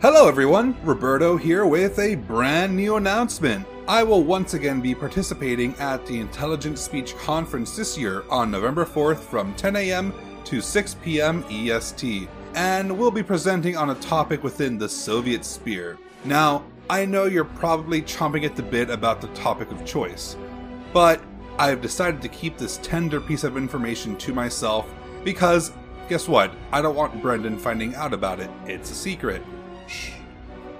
Hello, everyone. Roberto here with a brand new announcement. I will once again be participating at the Intelligent Speech Conference this year on November 4th from 10 a.m. to 6 p.m. EST, and we'll be presenting on a topic within the Soviet sphere. Now, I know you're probably chomping at the bit about the topic of choice, but I have decided to keep this tender piece of information to myself because, guess what? I don't want Brendan finding out about it. It's a secret.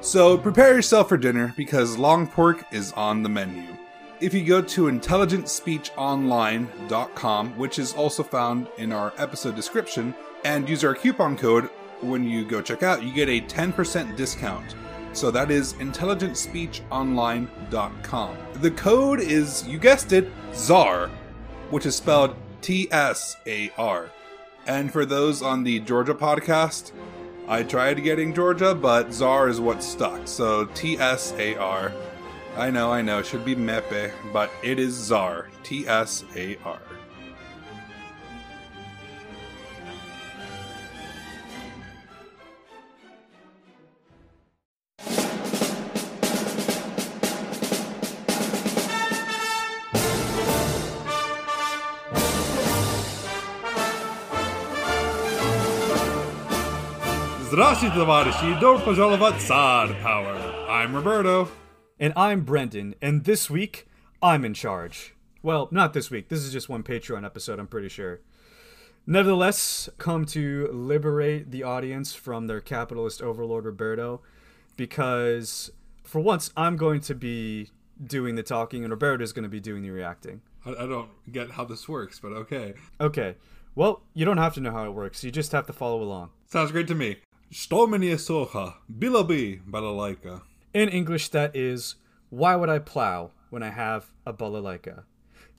So prepare yourself for dinner because long pork is on the menu. If you go to intelligentspeechonline.com, which is also found in our episode description, and use our coupon code when you go check out, you get a 10% discount. So that is intelligentspeechonline.com. The code is, you guessed it, ZAR, which is spelled T S A R. And for those on the Georgia podcast, I tried getting Georgia, but ZAR is what stuck. So T S A R. I know, I know, it should be Mepe, but it is ZAR. T S A R. Odyssey to the Odyssey, don't sod power. I'm Roberto. And I'm Brendan, and this week, I'm in charge. Well, not this week. This is just one Patreon episode, I'm pretty sure. Nevertheless, come to liberate the audience from their capitalist overlord Roberto, because for once, I'm going to be doing the talking, and Roberto is going to be doing the reacting. I, don't get how this works, but okay. Okay. Well, you don't have to know how it works. You just have to follow along. Sounds great to me. Что мне соха? Bilabi balalaika. In English, that is, why would I plow when I have a balalaika?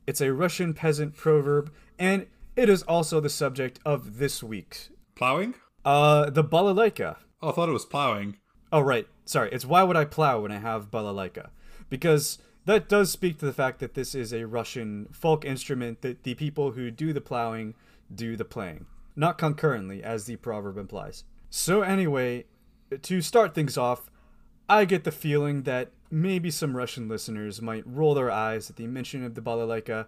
It's a Russian peasant proverb, and it is also the subject of this week's. Plowing? Uh, the balalaika. Oh, I thought it was plowing. Oh, right. Sorry. It's why would I plow when I have balalaika? Because that does speak to the fact that this is a Russian folk instrument that the people who do the plowing do the playing. Not concurrently, as the proverb implies. So, anyway, to start things off, I get the feeling that maybe some Russian listeners might roll their eyes at the mention of the balalaika,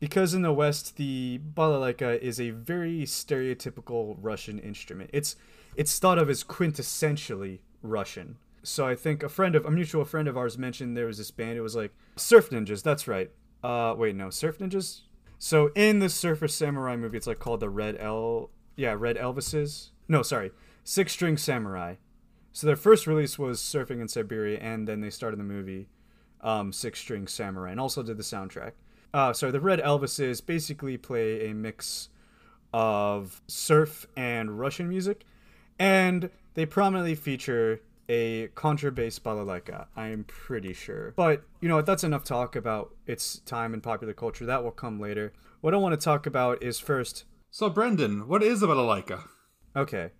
because in the West, the balalaika is a very stereotypical Russian instrument. It's it's thought of as quintessentially Russian. So I think a friend of a mutual friend of ours mentioned there was this band. It was like Surf Ninjas. That's right. Uh, wait, no, Surf Ninjas. So in the Surfer Samurai movie, it's like called the Red El. Yeah, Red Elvises. No, sorry, Six String Samurai. So their first release was Surfing in Siberia, and then they started the movie um, Six String Samurai, and also did the soundtrack. Uh, so the Red Elvises basically play a mix of surf and Russian music, and they prominently feature a contrabass balalaika. I'm pretty sure. But you know? That's enough talk about its time in popular culture. That will come later. What I want to talk about is first. So, Brendan, what is a balalaika? Okay.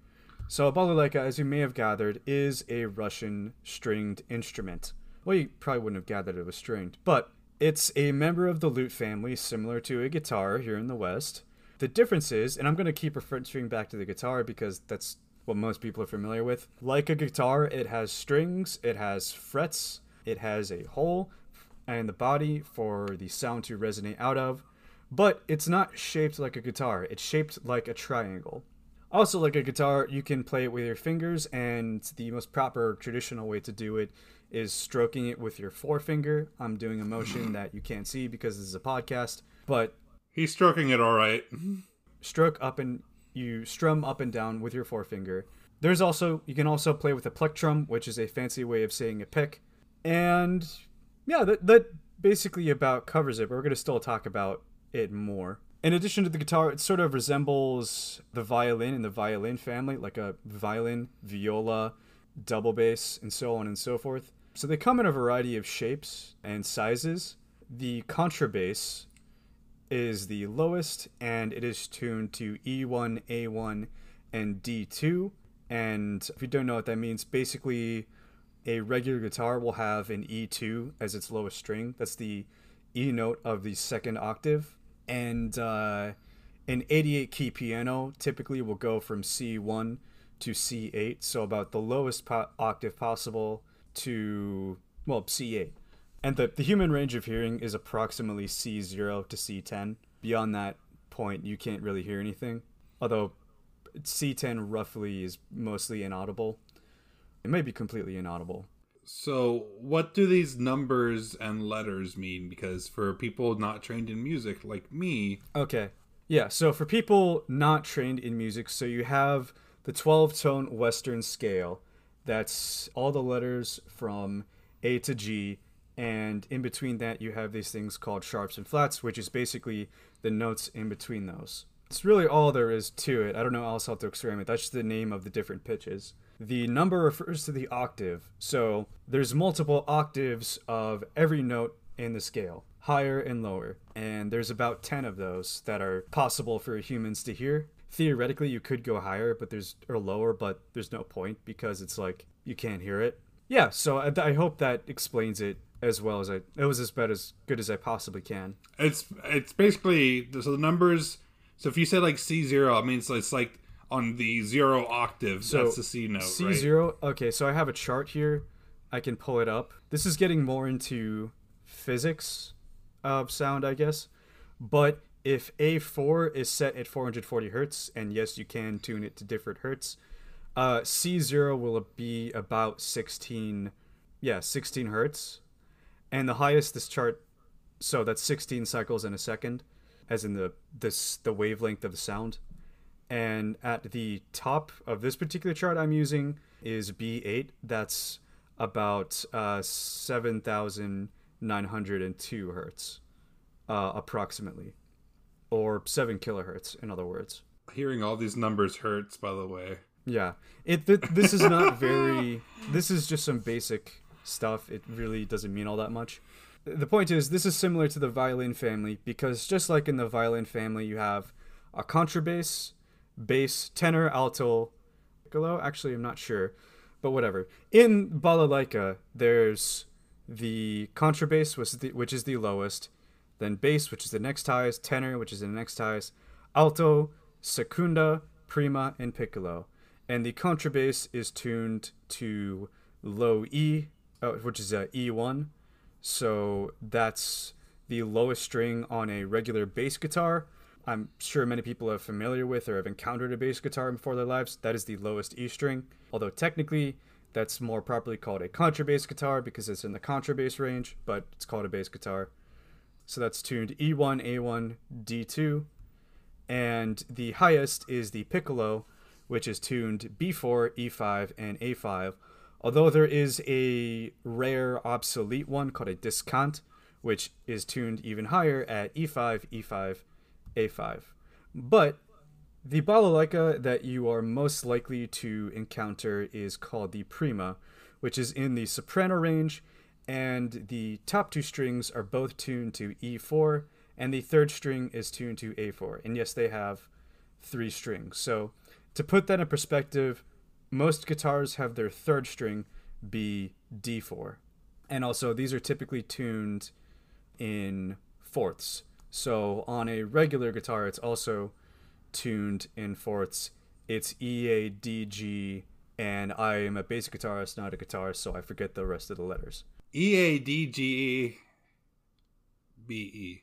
So, a balalaika, as you may have gathered, is a Russian stringed instrument. Well, you probably wouldn't have gathered it was stringed, but it's a member of the lute family, similar to a guitar here in the West. The difference is, and I'm going to keep referring back to the guitar because that's what most people are familiar with. Like a guitar, it has strings, it has frets, it has a hole and the body for the sound to resonate out of, but it's not shaped like a guitar, it's shaped like a triangle. Also, like a guitar, you can play it with your fingers, and the most proper traditional way to do it is stroking it with your forefinger. I'm doing a motion that you can't see because this is a podcast, but He's stroking it all right. stroke up and you strum up and down with your forefinger. There's also you can also play with a plectrum, which is a fancy way of saying a pick. And yeah, that that basically about covers it, but we're gonna still talk about it more. In addition to the guitar, it sort of resembles the violin in the violin family, like a violin, viola, double bass, and so on and so forth. So they come in a variety of shapes and sizes. The contrabass is the lowest, and it is tuned to E1, A1, and D2. And if you don't know what that means, basically a regular guitar will have an E2 as its lowest string. That's the E note of the second octave. And uh, an 88 key piano typically will go from C1 to C8, so about the lowest po- octave possible to, well, C8. And the, the human range of hearing is approximately C0 to C10. Beyond that point, you can't really hear anything. Although C10 roughly is mostly inaudible. It may be completely inaudible. So, what do these numbers and letters mean? Because for people not trained in music like me, Okay. Yeah, so for people not trained in music, so you have the 12 tone Western scale. That's all the letters from A to G. And in between that, you have these things called sharps and flats, which is basically the notes in between those. It's really all there is to it. I don't know else how to explain it. That's just the name of the different pitches. The number refers to the octave. So there's multiple octaves of every note in the scale, higher and lower. And there's about 10 of those that are possible for humans to hear. Theoretically, you could go higher, but there's or lower, but there's no point because it's like you can't hear it. Yeah, so I, I hope that explains it as well as I. It was as bad as good as I possibly can. it's it's basically so the numbers. So if you say like C zero, I mean it's like on the zero octave. So that's the C note, C right? zero. Okay, so I have a chart here. I can pull it up. This is getting more into physics of sound, I guess. But if A4 is set at 440 hertz, and yes, you can tune it to different hertz, uh, C0 will be about 16, yeah, 16 hertz. And the highest this chart, so that's 16 cycles in a second, as in the this the wavelength of the sound. And at the top of this particular chart I'm using is B8. That's about uh, 7,902 hertz, uh, approximately, or 7 kilohertz, in other words. Hearing all these numbers hurts. By the way, Yeah, it th- this is not very. This is just some basic stuff. It really doesn't mean all that much. The point is, this is similar to the violin family because just like in the violin family, you have a contrabass, bass, tenor, alto, piccolo. Actually, I'm not sure, but whatever. In balalaika, there's the contrabass, which is the, which is the lowest, then bass, which is the next highest, tenor, which is the next highest, alto, secunda, prima, and piccolo. And the contrabass is tuned to low E, uh, which is a E1. So that's the lowest string on a regular bass guitar. I'm sure many people are familiar with or have encountered a bass guitar before their lives. That is the lowest E string. Although technically, that's more properly called a contrabass guitar because it's in the contrabass range, but it's called a bass guitar. So that's tuned E E1, A1, D2. And the highest is the piccolo, which is tuned B4, E5, and A5. Although there is a rare obsolete one called a discant, which is tuned even higher at E E5, E5, A5. But the balalaika that you are most likely to encounter is called the prima, which is in the soprano range, and the top two strings are both tuned to E4, and the third string is tuned to A4. And yes, they have three strings. So to put that in perspective, most guitars have their third string be D4. And also, these are typically tuned in fourths. So on a regular guitar, it's also tuned in fourths. It's E, A, D, G, and I am a bass guitarist, not a guitarist, so I forget the rest of the letters. E A D G E B E.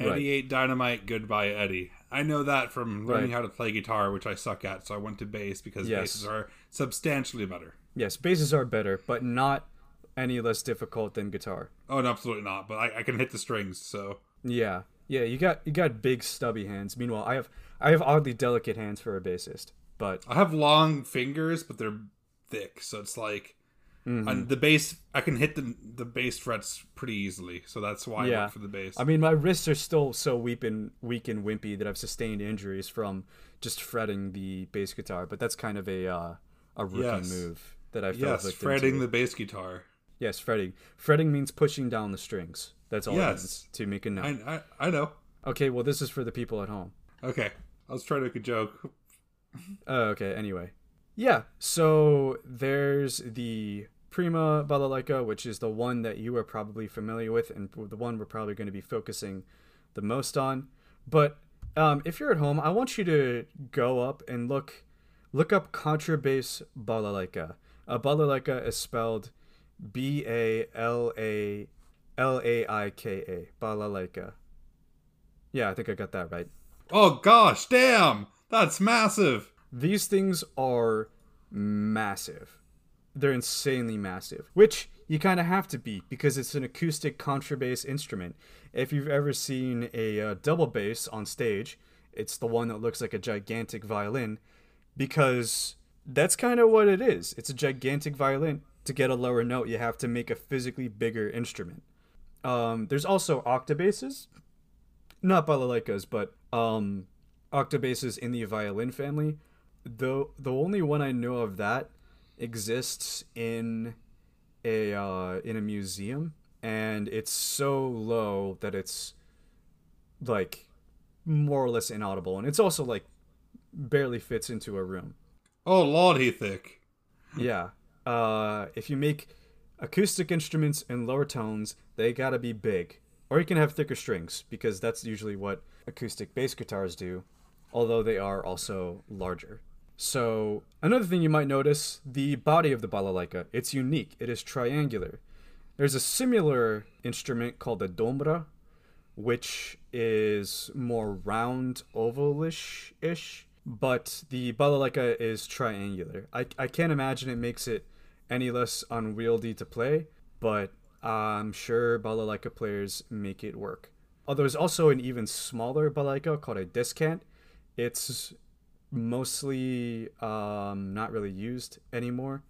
Right. 88 Dynamite, Goodbye Eddie. I know that from learning Right. how to play guitar, which I suck at, so I went to bass because Yes. basses are substantially better. Yes, basses are better, but not any less difficult than guitar. Oh, no, absolutely not. But I, I can hit the strings, so Yeah, yeah, you got you got big stubby hands. Meanwhile, I have I have oddly delicate hands for a bassist, but I have long fingers, but they're thick, so it's like Mm-hmm. and the bass. I can hit the the bass frets pretty easily, so that's why I Yeah. went for the bass. I mean, my wrists are still so weak and weak and wimpy that I've sustained injuries from just fretting the bass guitar. But that's kind of a uh, a rookie Yes. move that I fell yes, fretting to. the bass guitar. Yes, fretting. Fretting means pushing down the strings. That's all it Yes. means to make a note. I, I I know. Okay, well, this is for the people at home. Okay, I was trying to make a joke. Oh, okay. Anyway, yeah. So there's the Prima Balalaika, which is the one that you are probably familiar with, and the one we're probably going to be focusing the most on. But um, if you're at home, I want you to go up and look look up contrabass balalaika. A balalaika is spelled B A L A L A I K A. Balalaika. Yeah, I think I got that right. Oh gosh, damn! That's massive! These things are massive. They're insanely massive, which you kind of have to be because it's an acoustic contrabass instrument. If you've ever seen a uh, double bass on stage, it's the one that looks like a gigantic violin because that's kind of what it is. It's a gigantic violin. To get a lower note, you have to make a physically bigger instrument. Um, there's also octobasses, not balalaikas, but um, octobasses in the violin family. The the only one I know of that exists in a uh, in a museum, and it's so low that it's like more or less inaudible, and it's also like barely fits into a room. Oh lord, he thick. Yeah. Uh, if you make acoustic instruments in lower tones, they gotta be big, or you can have thicker strings because that's usually what acoustic bass guitars do, although they are also larger. So, another thing you might notice the body of the balalaika. It's unique, it is triangular. There's a similar instrument called the dombra, which is more round, ovalish ish, but the balalaika is triangular. I, I can't imagine it makes it any less unwieldy to play, but I'm sure balalaika players make it work. Although there's also an even smaller balalaika called a descant. It's mostly um, not really used anymore,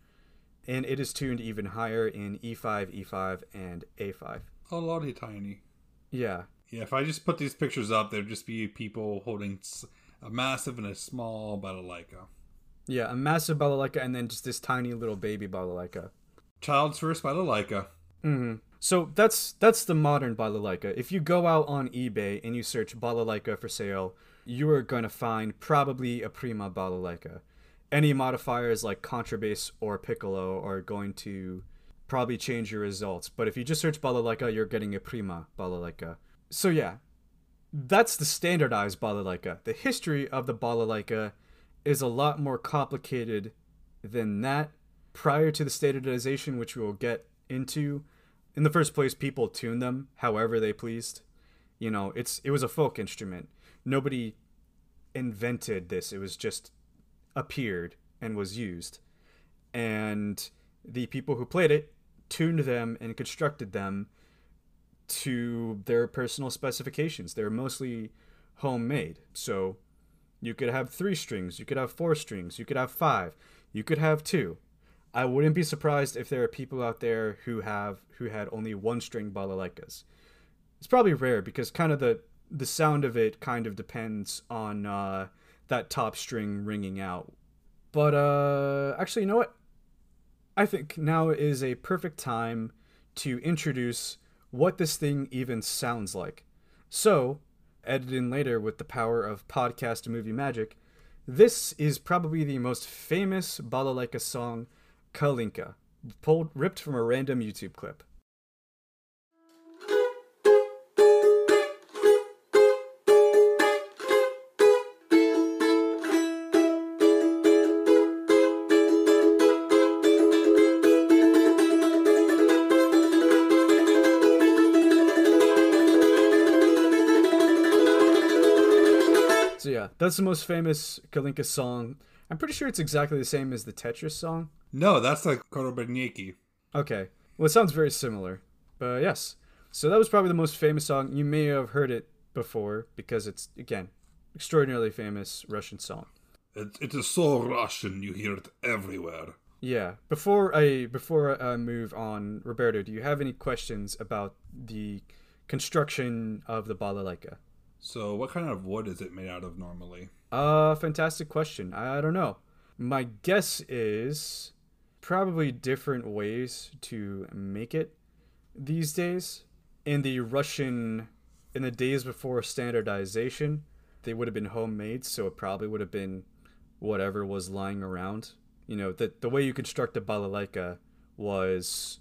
and it is tuned even higher in E5, E5, and A5. A lot of tiny. Yeah, Yeah, if I just put these pictures up, there'd just be people holding a massive and a small balalaika. Yeah, a massive balalaika, and then just this tiny little baby balalaika. Child's first balalaika. hmm So that's that's the modern balalaika. If you go out on eBay and you search balalaika for sale, you are going to find probably a prima balalaika. Any modifiers like contrabass or piccolo are going to probably change your results. But if you just search balalaika, you're getting a prima balalaika. So yeah, that's the standardized balalaika. The history of the balalaika is a lot more complicated than that. Prior to the standardization, which we will get into, in the first place, people tuned them however they pleased. You know, it's it was a folk instrument. Nobody invented this. It was just appeared and was used, and the people who played it tuned them and constructed them to their personal specifications. They're mostly homemade. So you could have three strings, you could have four strings, you could have five, you could have two. I wouldn't be surprised if there are people out there who have who had only one string balalaikas. It's probably rare because kind of the the sound of it kind of depends on uh, that top string ringing out. But uh, actually, you know what? I think now is a perfect time to introduce what this thing even sounds like. So, edited in later with the power of podcast movie magic, this is probably the most famous balalaika song, Kalinka, pulled ripped from a random YouTube clip. That's the most famous Kalinka song. I'm pretty sure it's exactly the same as the Tetris song. No, that's like Korobeiniki. Okay. Well, it sounds very similar. But yes. So that was probably the most famous song. You may have heard it before because it's, again, extraordinarily famous Russian song. It, it is so Russian, you hear it everywhere. Yeah. Before I before I uh, move on, Roberto, do you have any questions about the construction of the balalaika? So, what kind of wood is it made out of normally? Uh, fantastic question. I don't know. My guess is probably different ways to make it these days. In the Russian, in the days before standardization, they would have been homemade, so it probably would have been whatever was lying around. You know, the, the way you construct a balalaika was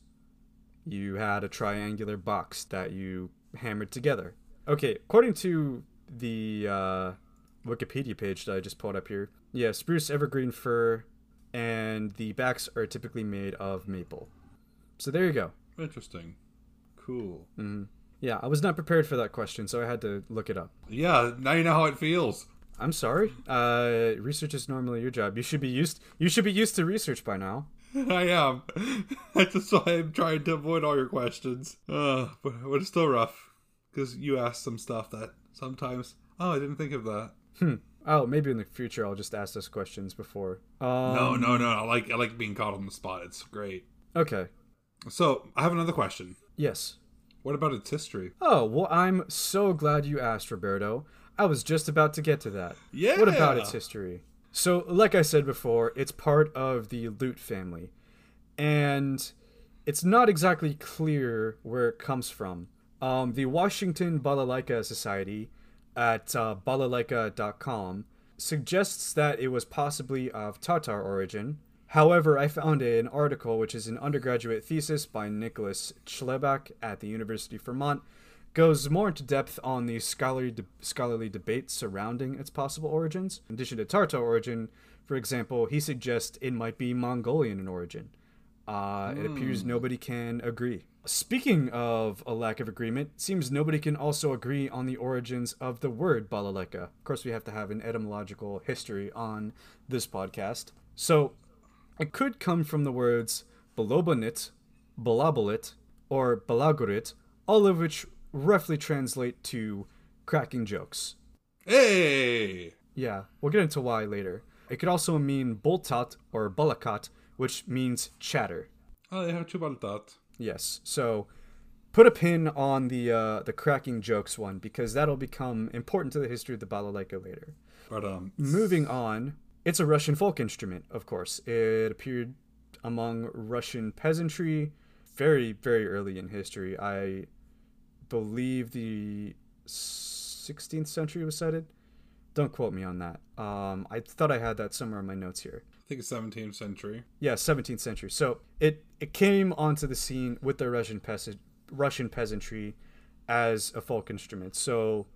you had a triangular box that you hammered together. Okay, according to the uh, Wikipedia page that I just pulled up here. Yeah, spruce, evergreen fir, and the backs are typically made of maple. So there you go. Interesting. Cool. Yeah, I was not prepared for that question, so I had to look it up. Yeah, now you know how it feels. I'm sorry. Uh, research is normally your job. You should be used. You should be used to research by now. I am. That's why I'm trying to avoid all your questions. Uh, but, but it's still rough because you ask some stuff that sometimes. Oh, I didn't think of that. Oh, maybe in the future I'll just ask those questions before. Um, No, no, no. I like I like being caught on the spot. It's great. Okay. So I have another question. Yes. What about its history? Oh well, I'm so glad you asked, Roberto. I was just about to get to that. Yeah. What about its history? So, like I said before, it's part of the Lute family, and it's not exactly clear where it comes from. Um, the Washington Balalaika Society at uh, balalaika.com suggests that it was possibly of Tatar origin. However, I found an article which is an undergraduate thesis by Nicholas Schlebach at the University of Vermont goes more into depth on the scholarly de- scholarly debate surrounding its possible origins. In addition to Tartar origin, for example, he suggests it might be Mongolian in origin. Uh, It appears nobody can agree. Speaking of a lack of agreement, seems nobody can also agree on the origins of the word balalaika. Of course, we have to have an etymological history on this podcast. So, it could come from the words balobanit, balabalit, or balagurit, all of which roughly translate to cracking jokes. Hey. Yeah, we'll get into why later. It could also mean boltat or balakat, which means chatter. Oh, they have two about that. Yes. So put a pin on the uh, the cracking jokes one because that'll become important to the history of the balalaika later. But um, Moving on, it's a Russian folk instrument, of course. It appeared among Russian peasantry very, very early in history. I believe the 16th century was cited. Don't quote me on that. Um, I thought I had that somewhere in my notes here. I think it's 17th century. Yeah, 17th century. So it it came onto the scene with the Russian peasant Russian peasantry as a folk instrument. So,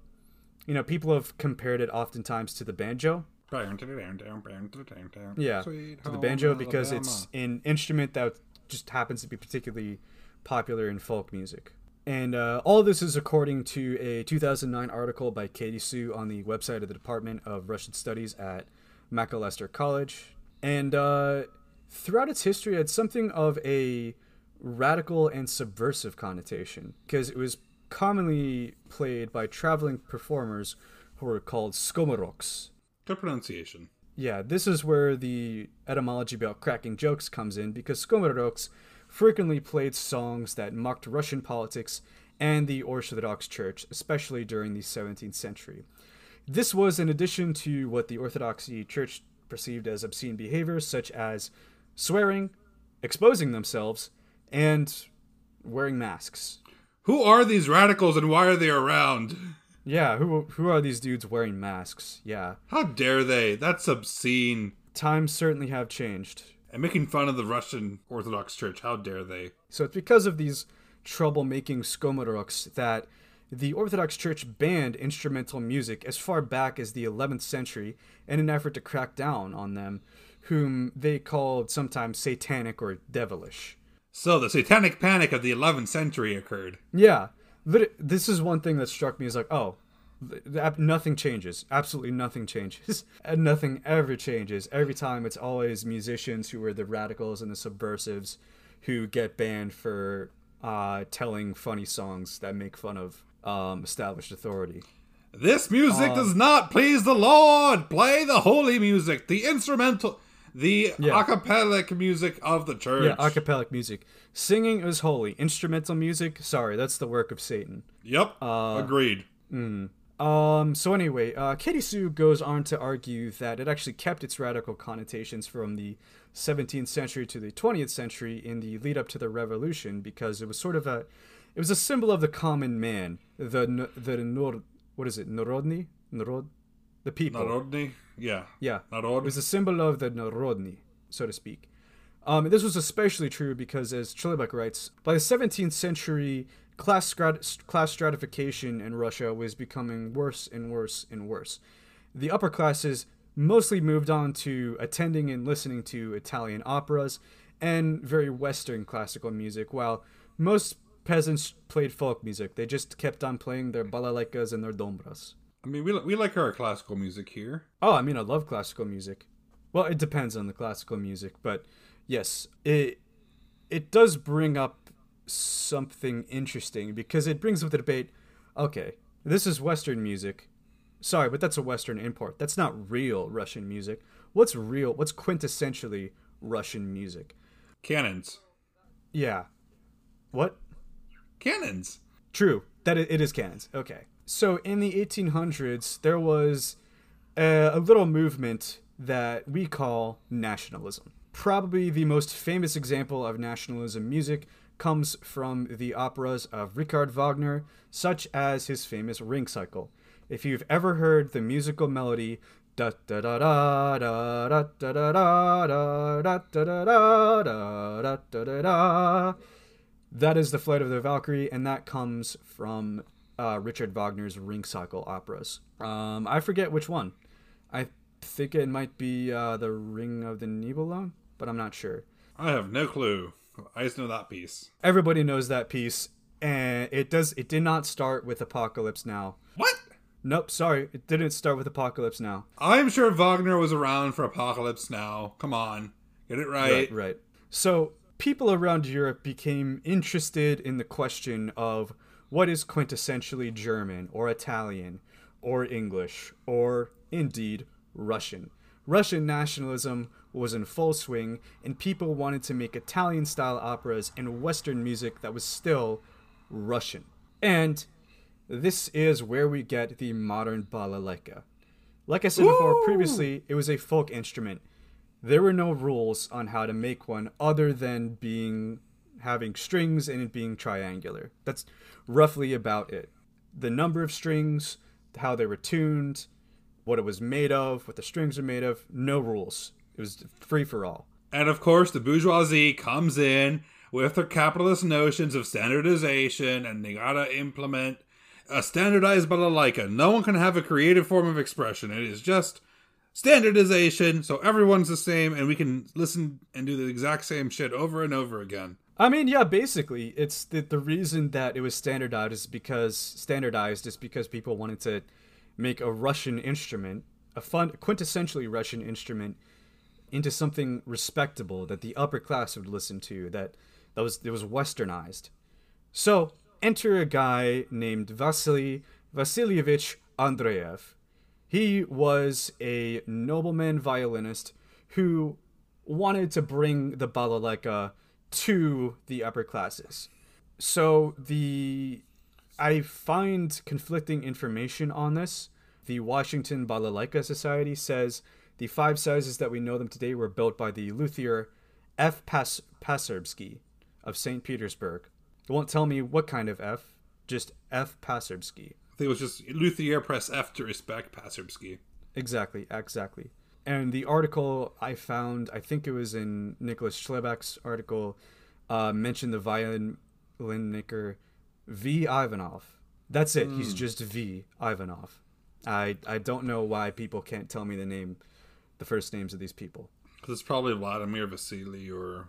you know, people have compared it oftentimes to the banjo. Yeah, Sweet to the banjo because Alabama. it's an instrument that just happens to be particularly popular in folk music. And uh, all this is according to a 2009 article by Katie Sue on the website of the Department of Russian Studies at Macalester College. And uh, throughout its history, it had something of a radical and subversive connotation because it was commonly played by traveling performers who were called skomoroks. Good pronunciation. Yeah, this is where the etymology about cracking jokes comes in because Skomoroks frequently played songs that mocked Russian politics and the Orthodox Church, especially during the 17th century. This was in addition to what the Orthodoxy Church perceived as obscene behaviors, such as swearing, exposing themselves, and wearing masks. Who are these radicals and why are they around? Yeah, who who are these dudes wearing masks? Yeah, How dare they? That's obscene. times certainly have changed. And making fun of the Russian Orthodox Church. How dare they? So it's because of these troublemaking skomoroks that the Orthodox Church banned instrumental music as far back as the 11th century in an effort to crack down on them, whom they called sometimes satanic or devilish. So the satanic panic of the 11th century occurred. Yeah, this is one thing that struck me as like, oh, nothing changes. Absolutely nothing changes. and nothing ever changes. Every time it's always musicians who are the radicals and the subversives who get banned for uh, telling funny songs that make fun of um, established authority. This music does not please the Lord. Play the holy music, the instrumental, the Yeah. a cappella music of the church. Yeah, acapellic music. Singing is holy. Instrumental music, sorry, that's the work of Satan. Yep. Uh, agreed. Um, so anyway, uh, Katie Sue goes on to argue that it actually kept its radical connotations from the 17th century to the 20th century in the lead up to the revolution because it was sort of a, it was a symbol of the common man, the the nor, what is it, narodny, narod, the people. Narodny. Yeah. Yeah, Narod. it was a symbol of the Narodny, so to speak. Um, this was especially true because, as Chilibek writes, by the 17th century, class, strat- class stratification in Russia was becoming worse and worse and worse. the upper classes mostly moved on to attending and listening to Italian operas and very Western classical music, while most peasants played folk music. They just kept on playing their balalaikas and their dombras. I mean, we, we like our classical music here. Oh, I mean, I love classical music. Well, it depends on the classical music, but yes, it it does bring up something interesting because it brings up the debate. Okay, this is Western music. Sorry, but that's a Western import. That's not real Russian music. What's real? What's quintessentially Russian music? Cannons. Yeah. What? Cannons. True. That it, is cannons. Okay. So in the 1800s, there was a, a little movement that we call nationalism. Probably the most famous example of nationalism music comes from the operas of Richard Wagner, such as his famous Ring Cycle. If you've ever heard the musical melody da da da da da da da da da da da da da da da da that is the Flight of the Valkyrie, and that comes from uh, Richard Wagner's Ring Cycle operas. Um, I forget which one. I think it might be uh, the Ring of the Nibelung, but I'm not sure. I have no clue. I just know that piece. Everybody knows that piece, and it does. It did not start with Apocalypse Now. What? Nope, sorry, it didn't start with Apocalypse Now. I'm sure Wagner was around for Apocalypse Now. Come on, get it right. Right, right. So people around Europe became interested in the question of what is quintessentially German or Italian or English or indeed Russian. Russian nationalism was in full swing, and people wanted to make Italian style operas and Western music that was still Russian. And this is where we get the modern balalaika. Like I said before, previously, it was a folk instrument. There were no rules on how to make one other than being having strings and it being triangular. That's roughly about it. The number of strings, how they were tuned, what it was made of, what the strings are made of, no rules. It was free for all. And of course, the bourgeoisie comes in with their capitalist notions of standardization and they gotta implement a standardized balalaika. No one can have a creative form of expression. It is just standardization, so everyone's the same and we can listen and do the exact same shit over and over again. I mean, yeah, basically, it's the, the reason that it was standardized is because standardized is because people wanted to make a Russian instrument, a fun, quintessentially Russian instrument, into something respectable that the upper class would listen to. That that was it was westernized. So enter a guy named Vasily Vasilyevich Andreev. He was a nobleman violinist who wanted to bring the balalaika to the upper classes. So the I find conflicting information on this. The Washington Balalaika Society says the five sizes that we know them today were built by the luthier F. Pas- Paserbsky of St. Petersburg. It won't tell me what kind of F, just F. Paserbsky. I think it was just luthier press F to respect Paserbsky. Exactly, exactly. And the article I found, I think it was in Nicholas Schlebach's article, uh, mentioned the violin maker V. Ivanov. That's it. He's just V. Ivanov. I I don't know why people can't tell me the name, the first names of these people. Because it's probably Vladimir Vasily or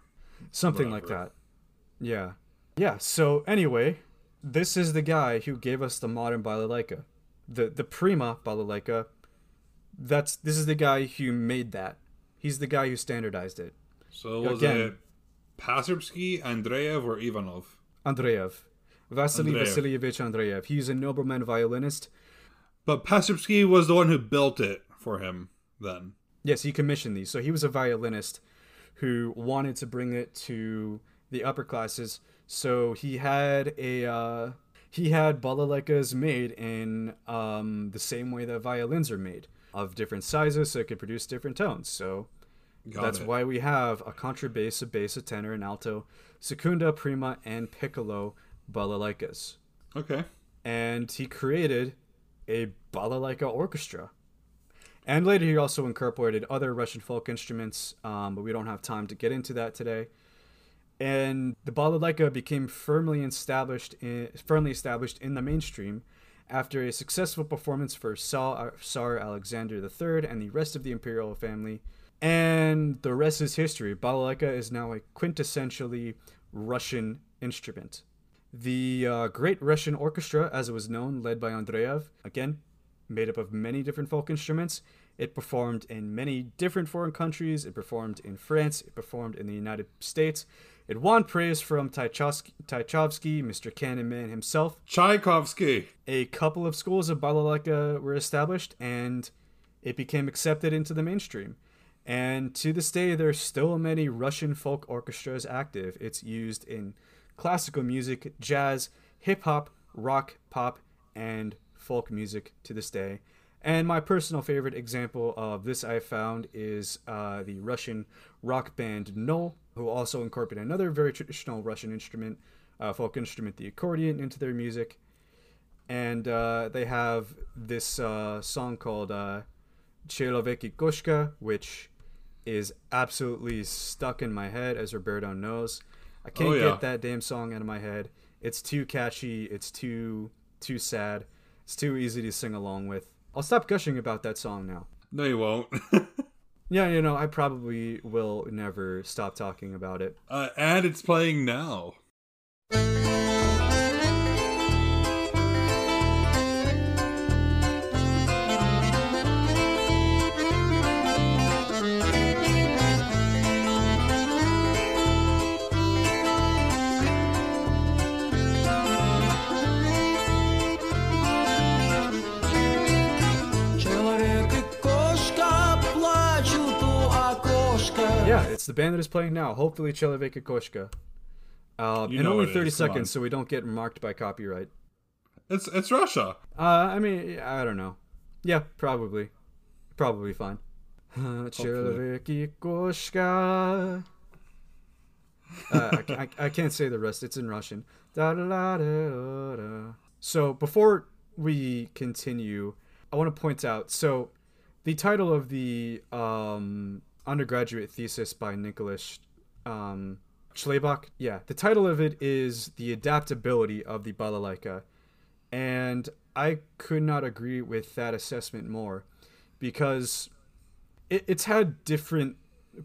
Something like that. Yeah. Yeah. So anyway, this is the guy who gave us the modern balalaika, the the prima balalaika. That's this is the guy who made that. He's the guy who standardized it. So was Again. it Paserbsky, Andreev, or Ivanov? Andreev. Vasily Andreev. Vasilyevich Andreev. He's a nobleman violinist. But Paserbsky was the one who built it for him then. Yes, he commissioned these. So he was a violinist who wanted to bring it to the upper classes. So he had a uh, he had balalaikas made in um, the same way that violins are made, of different sizes, so it could produce different tones. So Got that's it. why we have a contrabass, a bass, a tenor, an alto, secunda, prima, and piccolo balalaikas. Okay. And he created a balalaika orchestra. And later he also incorporated other Russian folk instruments, um, but we don't have time to get into that today. And the balalaika became firmly established in, firmly established in the mainstream after a successful performance for Tsar Alexander III and the rest of the imperial family. And the rest is history. Balalaika is now a quintessentially Russian instrument. The uh, Great Russian Orchestra, as it was known, led by Andreev, again, made up of many different folk instruments. It performed in many different foreign countries. It performed in France. It performed in the United States. It won praise from Tchaikovsky, Mr. Cannonman himself. Tchaikovsky. A couple of schools of balalaika were established, and it became accepted into the mainstream. And to this day, there are still many Russian folk orchestras active. It's used in classical music, jazz, hip hop, rock, pop, and folk music to this day. And my personal favorite example of this I found is uh, the Russian rock band No, who also incorporate another very traditional Russian instrument, uh, folk instrument, the accordion, into their music. And uh, they have this uh, song called uh, Chelovek i Koshka, which is absolutely stuck in my head, as Roberto knows. I can't oh, yeah. get that damn song out of my head. It's too catchy. It's too too sad. It's too easy to sing along with. I'll stop gushing about that song now. No, you won't. yeah, you know, I probably will never stop talking about it. Uh, and it's playing now. It's the band that is playing now. Hopefully, Chelovek i Koshka. Uh, in only thirty seconds, so we don't get marked by copyright. It's it's Russia. Uh, I mean, I don't know. Yeah, probably, probably fine. Chelovek i Koshka. Uh, I, I, I, can't say the rest. It's in Russian. So before we continue, I want to point out. So the title of the um, undergraduate thesis by Nicholas um. Yeah, the title of it is The Adaptability of the Balalaika. And I could not agree with that assessment more because it, it's had different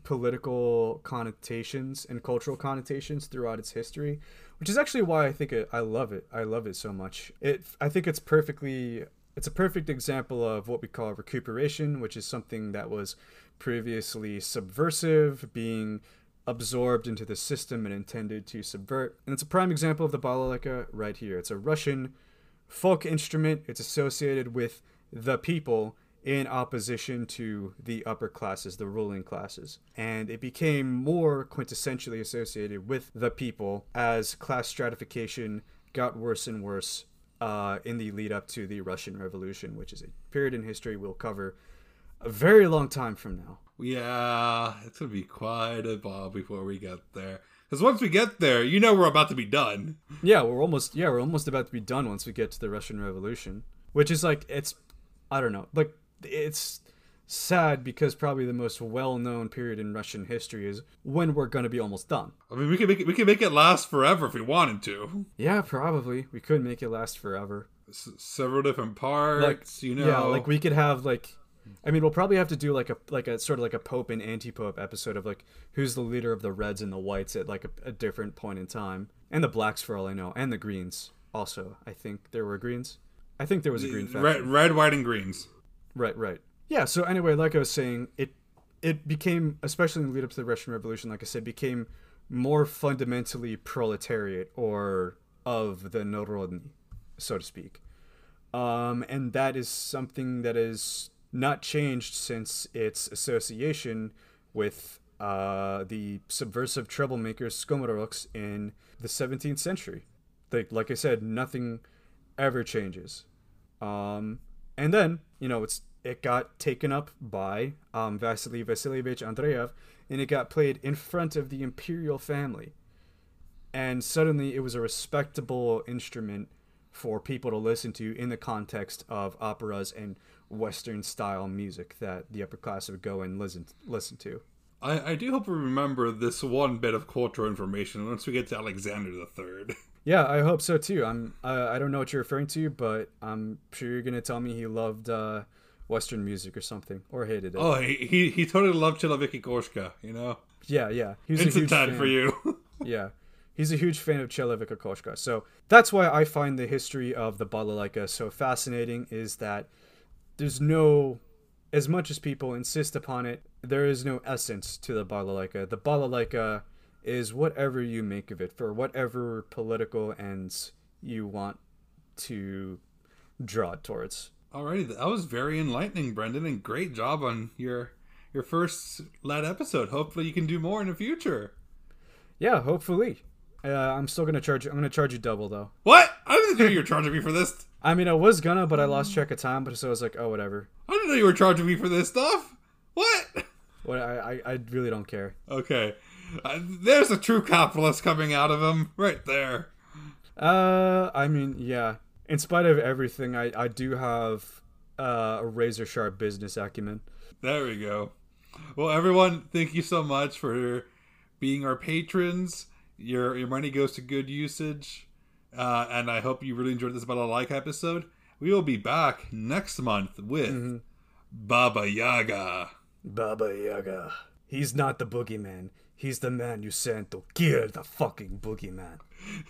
political connotations and cultural connotations throughout its history, which is actually why I think it, I love it. I love it so much. It I think it's perfectly it's a perfect example of what we call recuperation, which is something that was previously subversive, being absorbed into the system and intended to subvert. And it's a prime example of the balalaika right here. It's a Russian folk instrument. It's associated with the people in opposition to the upper classes, the ruling classes. And it became more quintessentially associated with the people as class stratification got worse and worse uh, in the lead up to the Russian Revolution, which is a period in history we'll cover a very long time from now. Yeah, it's gonna be quite a while before we get there. Because once we get there, you know we're about to be done. Yeah, we're almost yeah we're almost about to be done once we get to the Russian Revolution, which is like it's I don't know like it's sad because probably the most well-known period in Russian history is when we're going to be almost done. I mean, we can make it, we can make it last forever if we wanted to. Yeah, probably we could make it last forever. S- several different parts, like, you know. Yeah, like we could have like I mean, we'll probably have to do like a like a sort of like a pope and anti-pope episode of like who's the leader of the reds and the whites at like a, a, different point in time, and the blacks for all I know, and the greens also. I think there were greens. I think there was a green faction. Red, red, white, and greens. Right, right. Yeah. So anyway, like I was saying, it it became, especially in the lead up to the Russian Revolution, like I said, became more fundamentally proletariat or of the Narodny, so to speak. Um, and that is something that is not changed since its association with uh, the subversive troublemakers Skomorok's in the 17th century. Like, like I said, nothing ever changes. Um, and then, you know, it's it got taken up by um, Vasily Vasilievich Andreev, and it got played in front of the imperial family. And suddenly it was a respectable instrument for people to listen to in the context of operas and Western style music that the upper class would go and listen listen to. I, I do hope we remember this one bit of cultural information once we get to Alexander the Third. Yeah, I hope so too. I'm. Uh, I don't know what you're referring to, but I'm sure you're gonna tell me he loved uh, Western music or something, or hated it. Oh, he he, he totally loved Chelovek i Koshka, you know? Yeah, yeah. He was a huge time fan. for you. Yeah. He's a huge fan of Chelovek i Koshka. So that's why I find the history of the balalaika so fascinating is that there's no as much as people insist upon it, there is no essence to the balalaika. The balalaika is whatever you make of it for whatever political ends you want to draw it towards. Alrighty, that was very enlightening, Brendan, and great job on your your first led episode. Hopefully, you can do more in the future. Yeah, hopefully. Uh, I'm still gonna charge. You. I'm gonna charge you double though. What? I didn't know you were charging me for this. I mean, I was gonna, but I lost track of time. But so I was like, oh, whatever. I didn't know you were charging me for this stuff. What? What? I, I, I really don't care. Okay, uh, there's a true capitalist coming out of him right there. Uh, I mean, yeah. In spite of everything, I, I do have uh, a razor sharp business acumen. There we go. Well, everyone, thank you so much for being our patrons. Your your money goes to good usage, uh, and I hope you really enjoyed this balalaika episode. We will be back next month with Baba Yaga. Baba Yaga. He's not the boogeyman. He's the man you sent to kill the fucking boogeyman.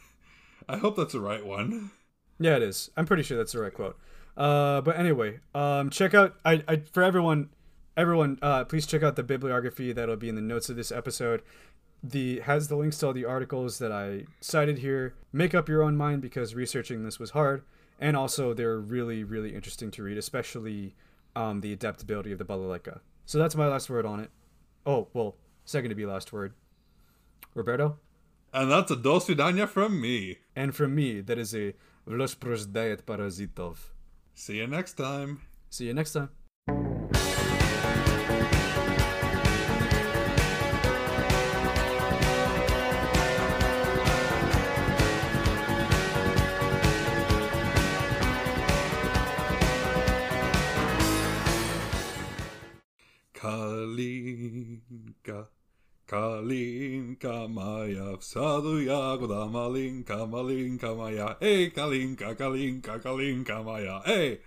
I hope that's the right one. Yeah, it is. I'm pretty sure that's the right quote. Uh, but anyway, um, check out I, I for everyone, everyone, uh, please check out the bibliography that'll be in the notes of this episode. The has the links to all the articles that I cited here. Make up your own mind because researching this was hard, and also they're really really interesting to read, especially um, the adaptability of the balalaika. So that's my last word on it. Oh well, second to be last word. Roberto, And that's a do svidania from me. and from me, that is a Vlos diet parazitov. See you next time. See you next time. Kalinka Maya, Sadu Yagoda Malinka, Malinka Maya, hey Kalinka, Kalinka, Kalinka Maya, hey.